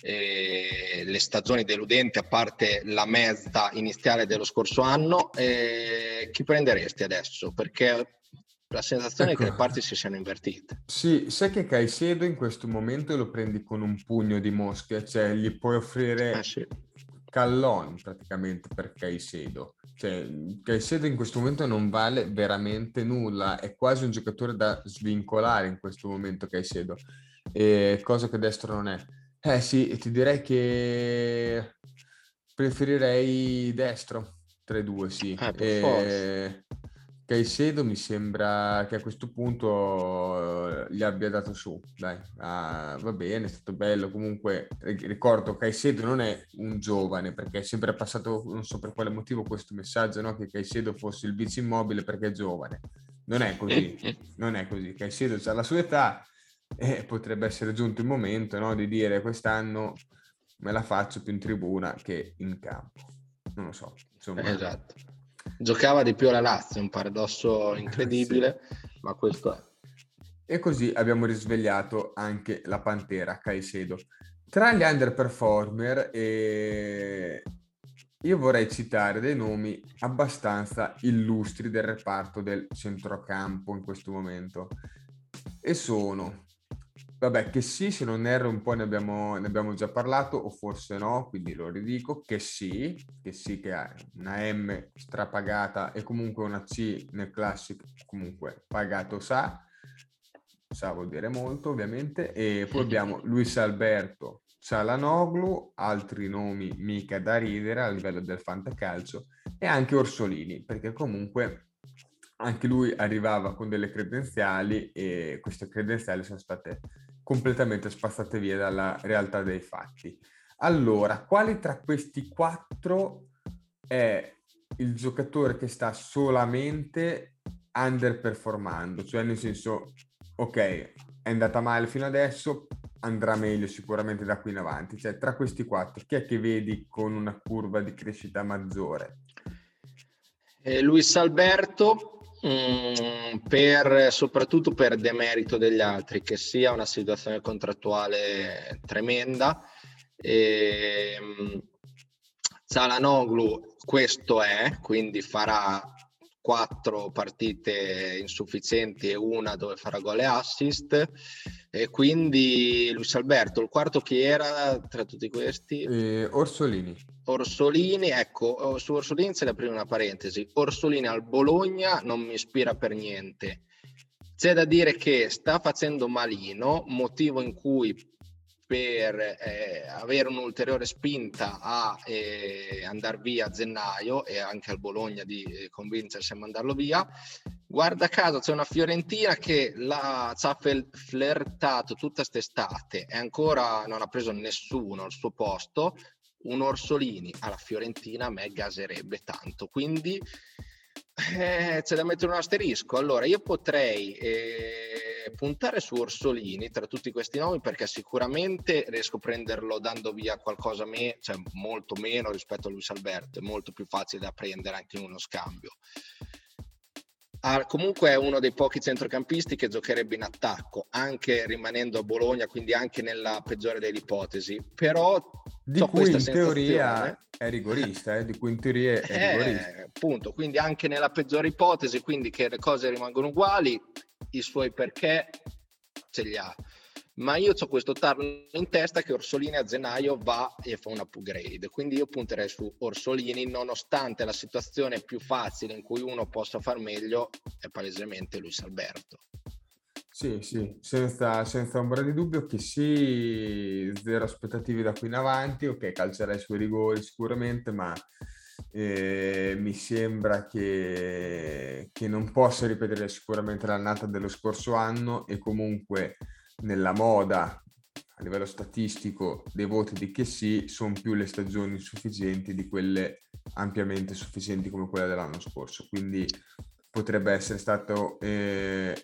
eh, le stagioni deludenti, a parte la mezza iniziale dello scorso anno, eh, chi prenderesti adesso? Perché la sensazione ecco. è che le ecco. parti si siano invertite. Sì, sai che Caicedo in questo momento lo prendi con un pugno di mosche, cioè gli puoi offrire eh sì. Callon praticamente per Caicedo. Cioè, Caicedo in questo momento non vale veramente nulla, è quasi un giocatore da svincolare in questo momento Caicedo, e cosa che destro non è. Eh sì, ti direi che preferirei destro tra i due, sì. Eh, e... Caicedo mi sembra che a questo punto eh, gli abbia dato su, dai, ah, va bene, è stato bello, comunque ricordo Caicedo non è un giovane perché è sempre passato, non so per quale motivo questo messaggio, no? che Caicedo fosse il vice immobile perché è giovane, non è così, [LAUGHS] non è così, Caicedo ha la sua età, e potrebbe essere giunto il momento no, di dire quest'anno me la faccio più in tribuna che in campo. Non lo so. Insomma. Esatto. Giocava di più la Lazio, un paradosso [LAUGHS] incredibile, sì. ma questo è. E così abbiamo risvegliato anche la Pantera Caicedo. Tra gli underperformer, eh, io vorrei citare dei nomi abbastanza illustri del reparto del centrocampo in questo momento. E sono Vabbè, che sì, se non erro un po' ne abbiamo, ne abbiamo già parlato, o forse no, quindi lo ridico, che sì, che sì che ha una M strapagata e comunque una C nel classic comunque pagato sa, sa vuol dire molto ovviamente, e poi [LAUGHS] abbiamo Luis Alberto Cialanoglu, altri nomi mica da ridere a livello del fantacalcio, e anche Orsolini, perché comunque anche lui arrivava con delle credenziali e queste credenziali sono state completamente spazzate via dalla realtà dei fatti. Allora, quali tra questi quattro è il giocatore che sta solamente underperformando? Cioè, nel senso, ok, è andata male fino adesso, andrà meglio sicuramente da qui in avanti. Cioè, tra questi quattro, chi è che vedi con una curva di crescita maggiore? Eh, Luis Alberto, Mm, per, soprattutto per demerito degli altri, che sia una situazione contrattuale tremenda. E, um, Zalanoglu questo è, quindi farà quattro partite insufficienti e una dove farà gol e assist. E quindi Luis Alberto, il quarto chi era tra tutti questi? Eh, Orsolini. Orsolini, ecco, su Orsolini c'è da aprire una parentesi. Orsolini al Bologna non mi ispira per niente. C'è da dire che sta facendo malino, motivo in cui per eh, avere un'ulteriore spinta a eh, andare via a gennaio e anche al Bologna di eh, convincersi a mandarlo via. Guarda caso c'è una Fiorentina che la, ci ha flirtato tutta quest'estate e ancora non ha preso nessuno al suo posto. Un Orsolini alla Fiorentina a me gaserebbe tanto, quindi eh, c'è da mettere un asterisco. Allora, io potrei eh, puntare su Orsolini tra tutti questi nomi perché sicuramente riesco a prenderlo dando via qualcosa me, cioè molto meno rispetto a Luis Alberto, è molto più facile da prendere anche in uno scambio. ha, comunque è uno dei pochi centrocampisti che giocherebbe in attacco, anche rimanendo a Bologna, quindi anche nella peggiore delle ipotesi. Però di cui in teoria è rigorista, eh? di cui in teoria è [LAUGHS] eh, rigorista. Appunto, quindi anche nella peggiore ipotesi, quindi che le cose rimangono uguali, i suoi perché ce li ha ma io ho questo tarlo in testa che Orsolini a gennaio va e fa un upgrade, quindi io punterei su Orsolini nonostante la situazione più facile in cui uno possa far meglio è palesemente Luis Alberto. Sì, sì, senza, senza ombra di dubbio che sì, zero aspettative da qui in avanti, ok, calcerà i suoi rigori sicuramente, ma eh, mi sembra che, che non possa ripetere sicuramente l'annata dello scorso anno e comunque nella moda a livello statistico dei voti di che sì sono più le stagioni sufficienti di quelle ampiamente sufficienti come quella dell'anno scorso. Quindi potrebbe essere stato eh,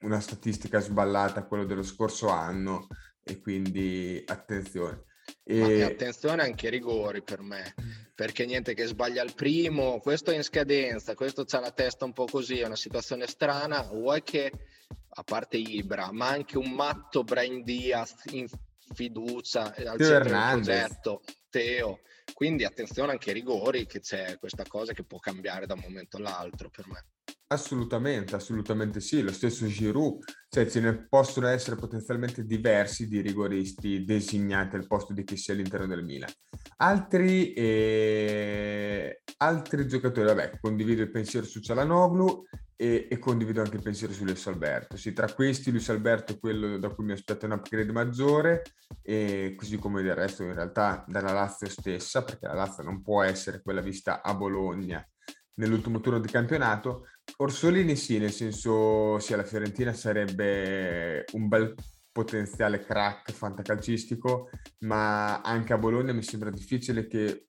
una statistica sballata quello dello scorso anno e quindi attenzione e... attenzione anche ai rigori per me, perché niente che sbaglia il primo, questo è in scadenza, questo c'ha la testa un po' così, è una situazione strana, vuoi che a parte Ibra, ma anche un matto Brain Diaz in fiducia al Teo centro progetto, Teo. Quindi attenzione anche ai rigori, che c'è questa cosa che può cambiare da un momento all'altro per me. Assolutamente, assolutamente sì. Lo stesso Giroud, cioè ce ne possono essere potenzialmente diversi di rigoristi designati al posto di chi sia all'interno del Milan. Altri, eh, altri giocatori, vabbè, condivido il pensiero su Cialanoglu e, e, condivido anche il pensiero su Luis Alberto. Sì, tra questi Luis Alberto è quello da cui mi aspetto un upgrade maggiore, e così come del resto in realtà dalla Lazio stessa, perché la Lazio non può essere quella vista a Bologna nell'ultimo turno di campionato. Orsolini sì, nel senso sì, la Fiorentina sarebbe un bel potenziale crack fantacalcistico, ma anche a Bologna mi sembra difficile che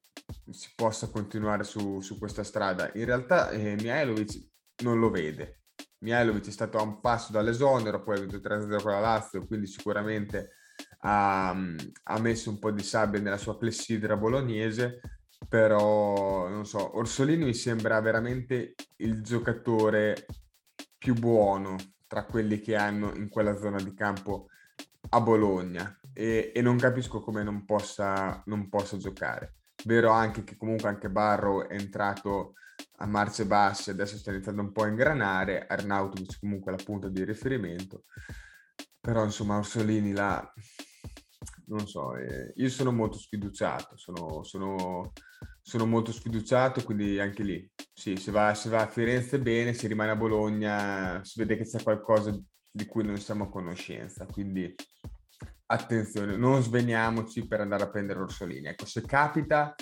si possa continuare su, su questa strada. In realtà eh, Mihailovic non lo vede. Mihailovic è stato a un passo dall'esonero, poi ha vinto 3-0 con la Lazio, quindi sicuramente ha, ha, messo un po' di sabbia nella sua clessidra bolognese, però non so, Orsolini mi sembra veramente il giocatore più buono tra quelli che hanno in quella zona di campo a Bologna e, e non capisco come non possa, non possa giocare. Vero anche che comunque anche Barro è entrato a marce basse, adesso sta iniziando un po' a ingranare, Arnautovic comunque la punta di riferimento, però insomma Orsolini là, non so, eh, io sono molto sfiduciato, sono, sono, sono, molto sfiduciato, quindi anche lì, sì, se va, se va a Firenze bene, se rimane a Bologna si vede che c'è qualcosa di cui non siamo a conoscenza, quindi attenzione, non sveniamoci per andare a prendere Orsolini, ecco, se capita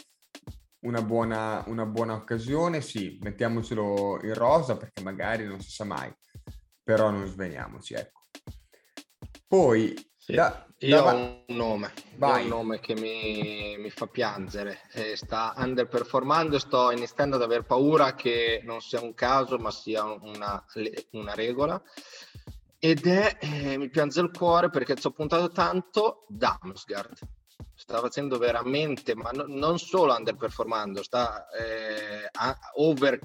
una buona, una buona occasione, sì, mettiamocelo in rosa perché magari non si sa mai, però non sveniamoci, ecco. Poi, sì, da, io da... ho un nome, un nome che mi, mi fa piangere, eh, sta underperformando, sto iniziando ad aver paura che non sia un caso ma sia una, una regola. Ed è, eh, mi piange il cuore perché ci ho puntato tanto, Damsgaard sta facendo veramente, ma no, non solo underperformando, sta eh, over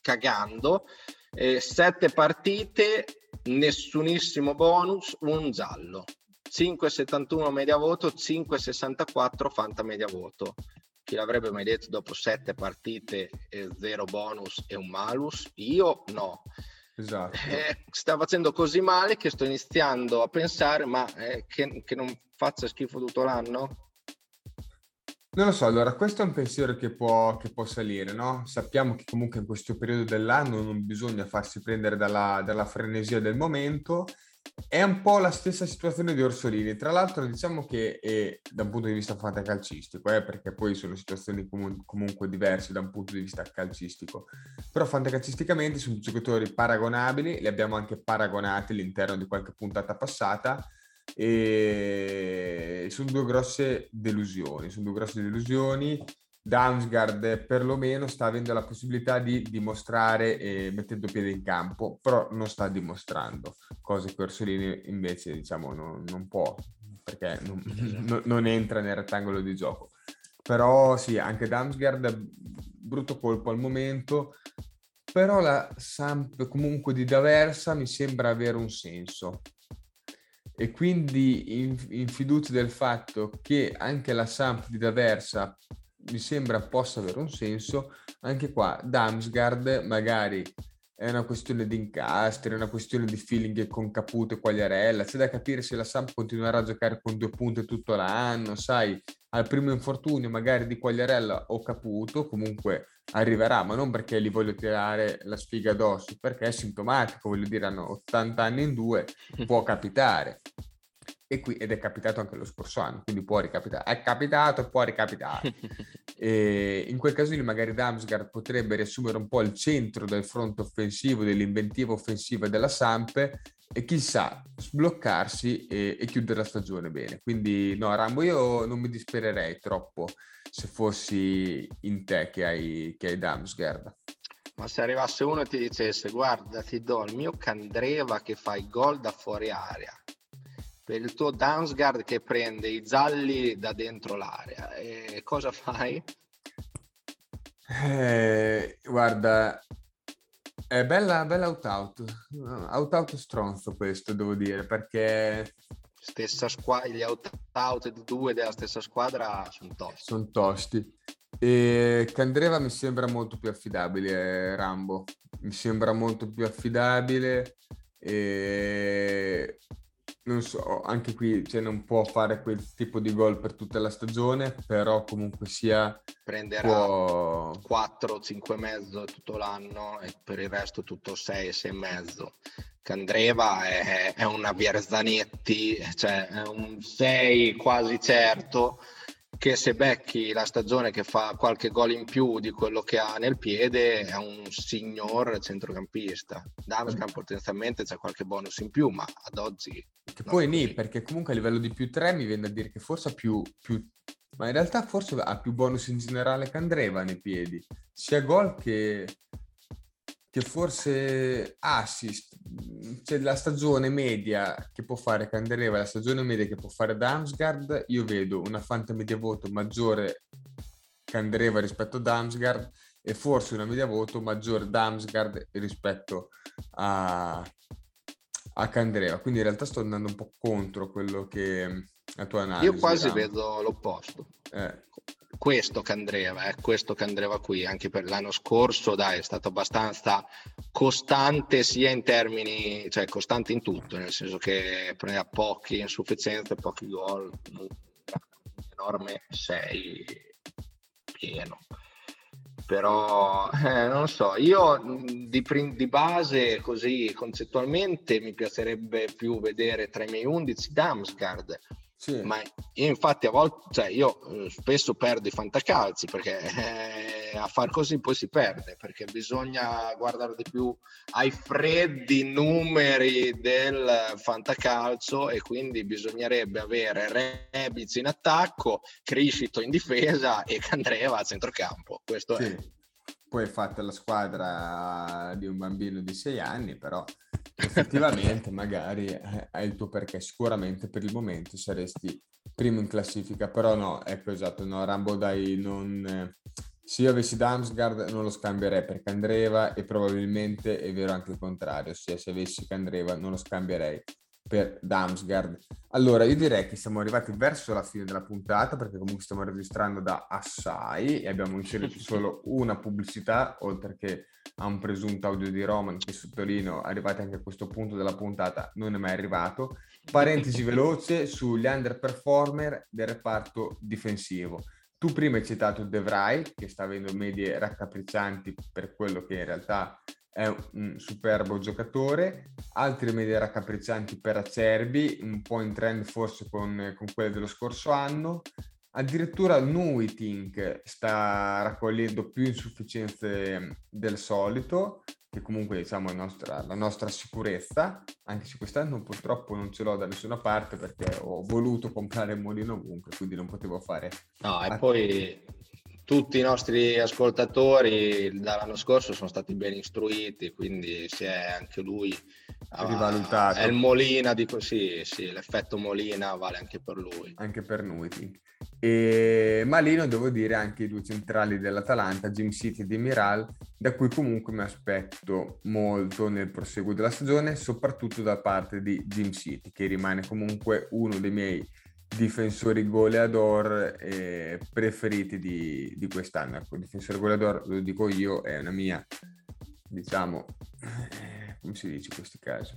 cagando. Eh, sette partite, nessunissimo bonus, un giallo. 5,71 media voto, 5,64 fanta media voto. Chi l'avrebbe mai detto dopo sette partite e zero bonus e un malus? Io no. Esatto. Eh, sta facendo così male che sto iniziando a pensare, ma eh, che, che non faccia schifo tutto l'anno? Non lo so, allora questo è un pensiero che può, che può salire, no? Sappiamo che comunque in questo periodo dell'anno non bisogna farsi prendere dalla, dalla frenesia del momento. È un po' la stessa situazione di Orsolini. Tra l'altro diciamo che è, da un punto di vista fantacalcistico, eh, perché poi sono situazioni comun- comunque diverse da un punto di vista calcistico. Però fantacalcisticamente sono giocatori paragonabili, li abbiamo anche paragonati all'interno di qualche puntata passata e sono due grosse delusioni, sono due grosse delusioni. Damsgaard perlomeno sta avendo la possibilità di dimostrare eh, mettendo piede in campo, però non sta dimostrando, cose che Orsolini invece diciamo non, non può, perché non, [LAUGHS] non, non, entra nel rettangolo di gioco. Però sì, anche Damsgaard, brutto colpo al momento, però la Samp comunque di D'Aversa mi sembra avere un senso e quindi in, in fiducia del fatto che anche la Samp di D'Aversa mi sembra possa avere un senso, anche qua Damsgaard magari è una questione di incastri, è una questione di feeling con Caputo e Quagliarella, c'è da capire se la Samp continuerà a giocare con due punte tutto l'anno, sai, al primo infortunio magari di Quagliarella o Caputo, comunque arriverà, ma non perché gli voglio tirare la sfiga addosso, perché è sintomatico, voglio dire, hanno 80 anni in due, [LAUGHS] può capitare. E qui, ed è capitato anche lo scorso anno, quindi può ricapitare. È capitato e può ricapitare. [LAUGHS] e in quel caso lì magari Damsgaard potrebbe riassumere un po' il centro del fronte offensivo, dell'inventiva offensiva della Sampe e chissà sbloccarsi e, e, chiudere la stagione bene. Quindi no, Rambo, io non mi dispererei troppo se fossi in te che hai, che hai Damsgaard. Ma se arrivasse uno e ti dicesse guarda ti do il mio Candreva che fa i gol da fuori area per il tuo Damsgaard che prende i gialli da dentro l'area. E cosa fai? Eh, guarda, è bella, bella out-out. Out-out stronzo questo, devo dire, perché... Stessa squadra, gli out-out due della stessa squadra sono tosti. Sono tosti. E Candreva mi sembra molto più affidabile, Rambo. Mi sembra molto più affidabile. E non so, anche qui cioè, non può fare quel tipo di gol per tutta la stagione, però comunque sia... Prenderà può... 4, 5 e mezzo tutto l'anno e per il resto tutto 6, 6 e mezzo. Candreva è, è una Bierzanetti, cioè è un 6 quasi certo che se becchi la stagione che fa qualche gol in più di quello che ha nel piede è un signor centrocampista. Damsgaard potenzialmente c'è qualche bonus in più, ma ad oggi... Che poi lì, perché comunque a livello di più 3 mi viene da dire che forse ha più, più... Ma in realtà forse ha più bonus in generale che Andreva nei piedi, sia gol che, che forse assist, c'è la stagione media che può fare Candeleva, la stagione media che può fare Damsgaard, io vedo una fanta media voto maggiore Candeleva rispetto a Damsgaard e forse una media voto maggiore Damsgaard rispetto a, a Candeleva. Quindi in realtà sto andando un po' contro quello che la tua analisi. Io quasi vedo l'opposto. Eh questo che andreva, eh, questo che andreva qui, anche per l'anno scorso, dai, è stato abbastanza costante sia in termini, cioè costante in tutto, nel senso che prendeva pochi insufficienze, pochi gol, un enorme 6 pieno. Però eh, non so, io di, di, base così concettualmente mi piacerebbe più vedere tra i miei 11 Damsgaard sì. Ma infatti a volte, cioè io eh, spesso perdo i fantacalzi perché eh, a far così poi si perde, perché bisogna guardare di più ai freddi numeri del fantacalcio e quindi bisognerebbe avere Rebic in attacco, Criscito in difesa e Candreva a centrocampo. Questo sì. è. Poi fatta la squadra di un bambino di sei anni, però effettivamente [LAUGHS] magari eh, hai il tuo perché. Sicuramente per il momento saresti primo in classifica però no ecco esatto no Rambo dai non eh, se io avessi Damsgaard non lo scambierei per Candreva e probabilmente è vero anche il contrario ossia se avessi Candreva non lo scambierei per Damsgaard allora io direi che siamo arrivati verso la fine della puntata perché comunque stiamo registrando da assai e abbiamo inserito solo una pubblicità oltre che a un presunto audio di Roman che sottolineo, arrivati anche a questo punto della puntata, non è mai arrivato. Parentesi [LAUGHS] veloce sugli underperformer del reparto difensivo. Tu prima hai citato De Vrij, che sta avendo medie raccapriccianti per quello che in realtà è un superbo giocatore, altri medie raccapriccianti per Acerbi, un po' in trend forse con, con quelle dello scorso anno. Addirittura Nuiting sta raccogliendo più insufficienze del solito, che comunque diciamo è nostra, la nostra sicurezza, anche se quest'anno purtroppo non ce l'ho da nessuna parte perché ho voluto comprare il mulino ovunque, quindi non potevo fare... No, e poi tutti i nostri ascoltatori dall'anno scorso sono stati ben istruiti, quindi si è anche lui rivalutato. È il Molina, dico sì, sì, l'effetto Molina vale anche per lui. Anche per noi. E Malino, devo dire, anche i due centrali dell'Atalanta, Jim City e Demiral, da cui comunque mi aspetto molto nel proseguo della stagione, soprattutto da parte di Jim City, che rimane comunque uno dei miei difensori goleador eh, preferiti di, di quest'anno. Ecco, difensore goleador, lo dico io, è una mia, diciamo, eh, come si dice in questi casi?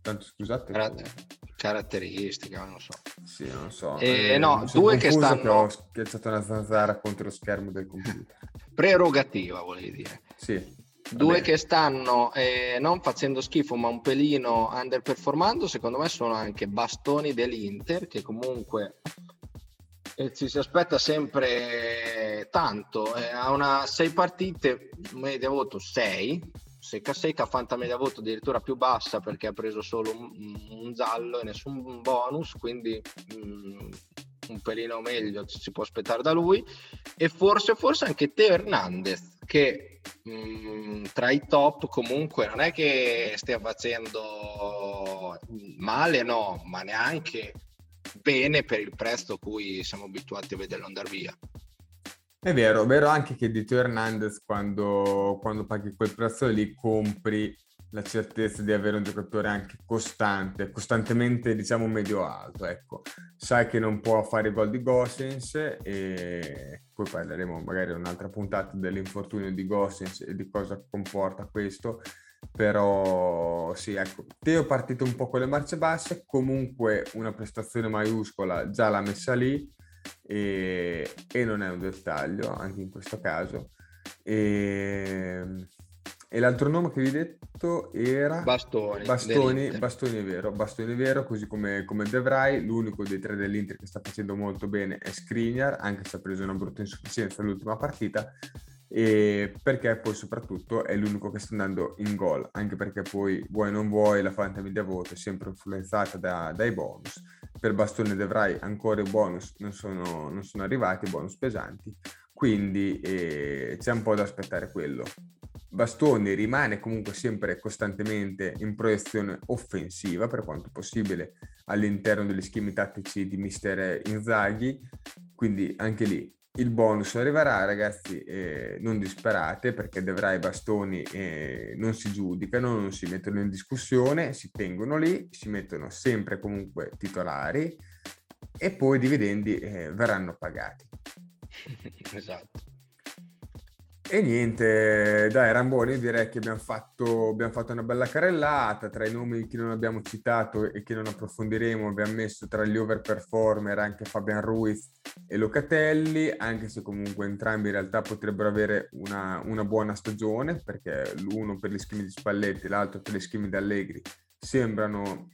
Tanto scusate. Carat- caratteristica, non so. Sì, non so. Eh, no, due che stanno... Ho schiacciato una zanzara contro lo schermo del computer. [LAUGHS] Prerogativa, volevi dire. Sì. Due che stanno eh, non facendo schifo ma un pelino underperformando, secondo me sono anche bastoni dell'Inter che comunque eh, ci si aspetta sempre tanto. Eh, ha una sei partite, media voto 6, secca secca, Fanta media voto addirittura più bassa perché ha preso solo un, un giallo e nessun bonus, quindi mh, mm, un pelino meglio ci si può aspettare da lui. E forse, forse anche Teo Hernandez che mh, mm, tra i top comunque non è che stia facendo male, no, ma neanche bene per il prezzo a cui siamo abituati a vederlo andare via. È vero, vero anche che di Teo Hernandez quando, quando paghi quel prezzo lì compri la certezza di avere un giocatore anche costante, costantemente diciamo medio-alto, ecco. Sai che non può fare gol di Gossens e poi parleremo magari un'altra puntata dell'infortunio di Gossens e di cosa comporta questo, però sì, ecco, Teo è partito un po' con le marce basse, comunque una prestazione maiuscola già l'ha messa lì e, e non è un dettaglio anche in questo caso. E e l'altro nome che vi ho detto era Bastoni. Bastoni, Bastoni è vero, Bastoni è vero, così come, come De Vrij. L'unico dei tre dell'Inter che sta facendo molto bene è Skriniar, anche se ha preso una brutta insufficienza l'ultima partita. E perché poi soprattutto è l'unico che sta andando in gol, anche perché poi vuoi non vuoi la Fanta Media Voto è sempre influenzata da, dai bonus. Per Bastoni e De Vrij ancora i bonus non sono, non sono arrivati, bonus pesanti, quindi eh, c'è un po' da aspettare quello. Bastoni rimane comunque sempre costantemente in proiezione offensiva per quanto possibile all'interno degli schemi tattici di mister Inzaghi, quindi anche lì il bonus arriverà ragazzi, eh, non disperate perché Devrai i bastoni eh, non si giudicano, non si mettono in discussione, si tengono lì, si mettono sempre comunque titolari e poi i dividendi eh, verranno pagati. [LAUGHS] esatto. E niente, dai Ramboni, direi che abbiamo fatto, abbiamo fatto, una bella carrellata, tra i nomi che non abbiamo citato e che non approfondiremo abbiamo messo tra gli overperformer anche Fabian Ruiz e Locatelli, anche se comunque entrambi in realtà potrebbero avere una, una buona stagione, perché l'uno per gli schemi di Spalletti, l'altro per gli schemi di Allegri, sembrano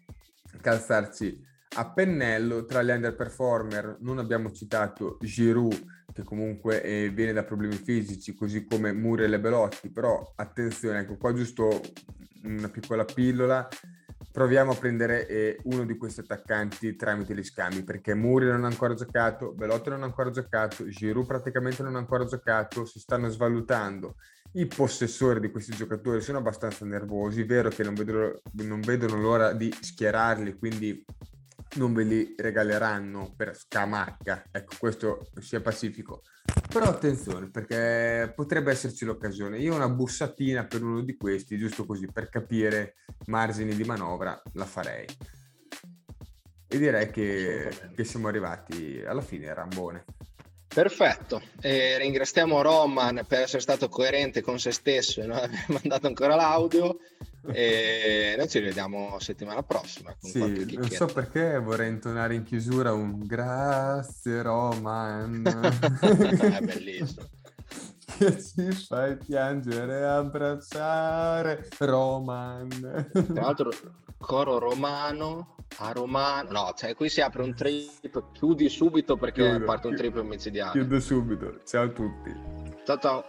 calzarci a pennello. Tra gli underperformer non abbiamo citato Giroud, che comunque eh, viene da problemi fisici, così come Murel e Belotti, però attenzione, ecco qua giusto una piccola pillola, proviamo a prendere eh, uno di questi attaccanti tramite gli scambi, perché Murel non ha ancora giocato, Belotti non ha ancora giocato, Giroud praticamente non ha ancora giocato, si stanno svalutando. I possessori di questi giocatori sono abbastanza nervosi, vero che non vedono, non vedono l'ora di schierarli, quindi non ve li regaleranno per scamacca, ecco questo sia pacifico. Però attenzione perché potrebbe esserci l'occasione. Io una bussatina per uno di questi, giusto così per capire margini di manovra, la farei. E direi che, che siamo arrivati alla fine, Rambone. Perfetto, e ringraziamo Roman per essere stato coerente con se stesso e non aver [LAUGHS] mandato ancora l'audio e noi ci rivediamo settimana prossima. sì, non so perché vorrei intonare in chiusura un grazie Roman. [LAUGHS] È bellissimo. [LAUGHS] Che ci fai piangere e abbracciare Roman. Tra l'altro coro romano a romano. No, cioè qui si apre un trip, chiudi subito perché Chiudo, parte un trip micidiale. Chiudo subito. Ciao a tutti. Ciao ciao.